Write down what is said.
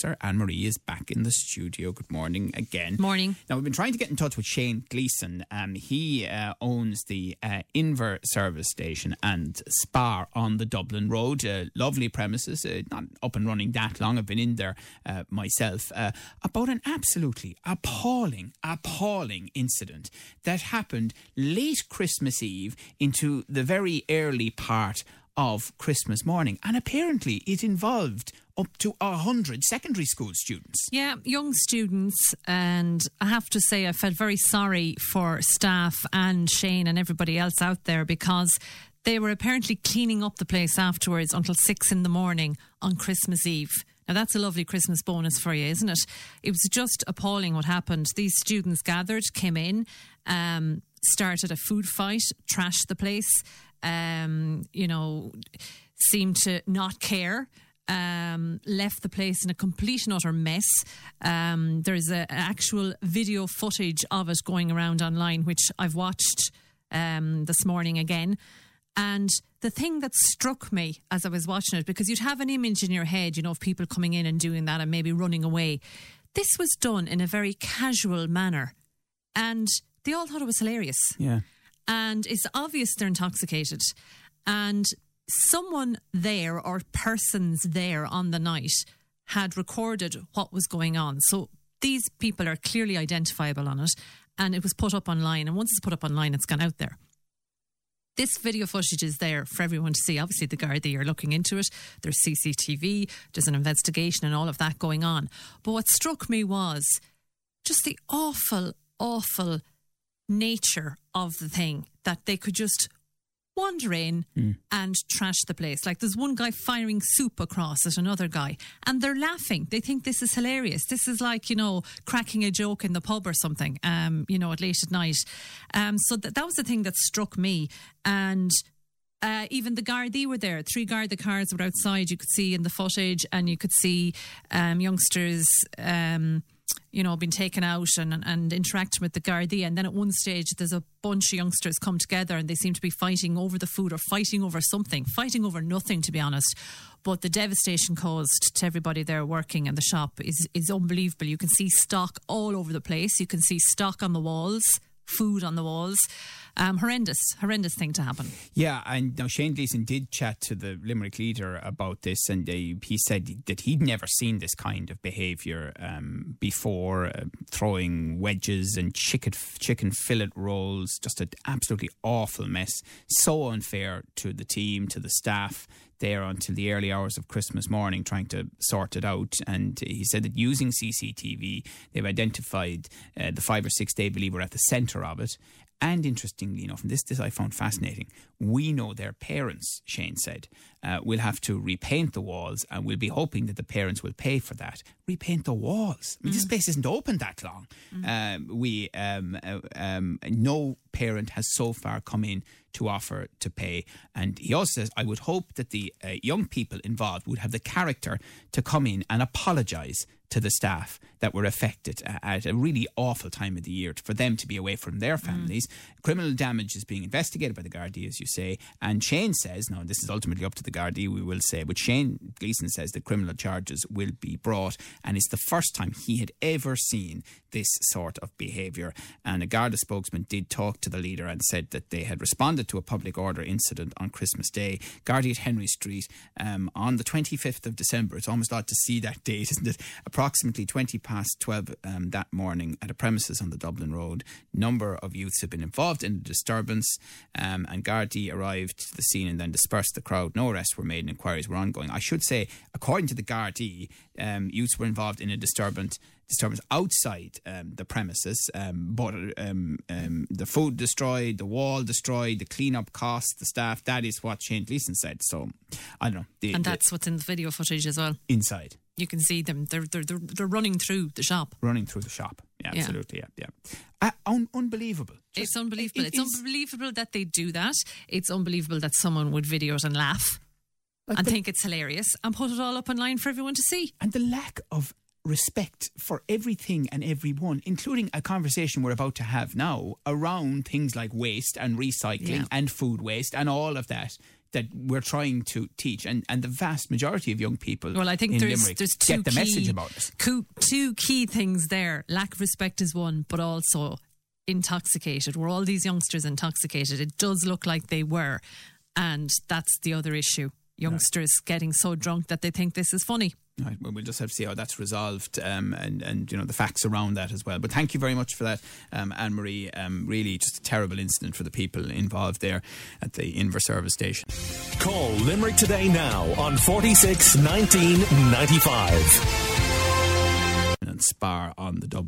Sir Anne Marie is back in the studio. Good morning again. Morning. Now we've been trying to get in touch with Shane Gleason. Um, he uh, owns the uh, Inver service station and Spar on the Dublin Road. Uh, lovely premises, uh, not up and running that long. I've been in there uh, myself. Uh, about an absolutely appalling, appalling incident that happened late Christmas Eve into the very early part of Christmas morning, and apparently it involved up to a hundred secondary school students. Yeah, young students, and I have to say, I felt very sorry for staff and Shane and everybody else out there because they were apparently cleaning up the place afterwards until six in the morning on Christmas Eve. Now, that's a lovely Christmas bonus for you, isn't it? It was just appalling what happened. These students gathered, came in, um, started a food fight, trashed the place, um, you know, seemed to not care. Um, left the place in a complete and utter mess. Um, there's a, actual video footage of it going around online, which I've watched um, this morning again. And the thing that struck me as I was watching it, because you'd have an image in your head, you know, of people coming in and doing that and maybe running away. This was done in a very casual manner. And they all thought it was hilarious. Yeah. And it's obvious they're intoxicated. And someone there or persons there on the night had recorded what was going on. So these people are clearly identifiable on it. And it was put up online. And once it's put up online, it's gone out there. This video footage is there for everyone to see. Obviously, the Gardaí are looking into it. There's CCTV, there's an investigation, and all of that going on. But what struck me was just the awful, awful nature of the thing that they could just wander in and trash the place. Like there's one guy firing soup across at another guy and they're laughing. They think this is hilarious. This is like, you know, cracking a joke in the pub or something, um, you know, at late at night. Um, so th- that was the thing that struck me. And uh, even the Gardaí were there. Three Garda cars were outside. You could see in the footage, and you could see um, youngsters, um, you know, been taken out and, and interacting with the Gardaí. And then at one stage, there's a bunch of youngsters come together, and they seem to be fighting over the food or fighting over something, fighting over nothing, to be honest. But the devastation caused to everybody there working in the shop is is unbelievable. You can see stock all over the place. You can see stock on the walls. Food on the walls, um, horrendous, horrendous thing to happen. Yeah, and now Shane Gleason did chat to the Limerick leader about this, and they, he said that he'd never seen this kind of behaviour um, before, uh, throwing wedges and chicken chicken fillet rolls, just an absolutely awful mess. So unfair to the team, to the staff there until the early hours of Christmas morning trying to sort it out. And he said that using CCTV, they've identified uh, the five or six they believe were at the centre of it. And interestingly enough, and this, this I found fascinating, we know their parents, Shane said, uh, will have to repaint the walls and we'll be hoping that the parents will pay for that. Repaint the walls. I mean, this place isn't open that long. Um, we, um, uh, um, no parent has so far come in to offer to pay. And he also says, I would hope that the uh, young people involved would have the character to come in and apologise to the staff that were affected at a really awful time of the year for them to be away from their families. Criminal damage is being investigated by the Gardaí, as you say. And Shane says, now this is ultimately up to the Gardaí, we will say, but Shane Gleason says that criminal charges will be brought. And it's the first time he had ever seen this sort of behaviour. And a Garda spokesman did talk to the leader and said that they had responded to a public order incident on Christmas Day. Gardaí at Henry Street um, on the 25th of December. It's almost odd to see that date, isn't it? Approximately 20 past 12 um, that morning at a premises on the Dublin Road. Number of youths have been involved in the disturbance, um, and Gardaí arrived to the scene and then dispersed the crowd. No arrests were made and inquiries were ongoing. I should say, according to the Gardaí, um, youths were involved in a disturbance disturbance outside um, the premises, um, but um, um, the food destroyed, the wall destroyed, the cleanup costs, the staff. That is what Shane Gleason said. So I don't know. The, And the that's what's in the video footage as well. inside You can see them. They're they're they're, they're running through the shop. running through the shop. Yeah, Yeah. absolutely. Yeah, yeah. Uh, un- unbelievable. Just- it's unbelievable. it it's is- unbelievable that they do that. It's unbelievable that someone would video it and laugh Like and the- think it's hilarious and put it all up online for everyone to see. and the lack of respect for everything and everyone, including a conversation we're about to have now around things like waste and recycling Yeah. and food waste and all of that that we're trying to teach. And, and the vast majority of young people Well, I think in there's Limerick there's two get the key, message about it. two key things there. Lack of respect is one, but also intoxicated. Were all these youngsters intoxicated? It does look like they were, and that's the other issue. Youngsters getting so drunk that they think this is funny. Right, well, we'll just have to see how that's resolved um, and, and, you know, the facts around that as well. But thank you very much for that, um, Anne Marie. Um, really just a terrible incident for the people involved there at the Inver service station. Call Limerick today now on 46 19 95. And Spar on the Dublin.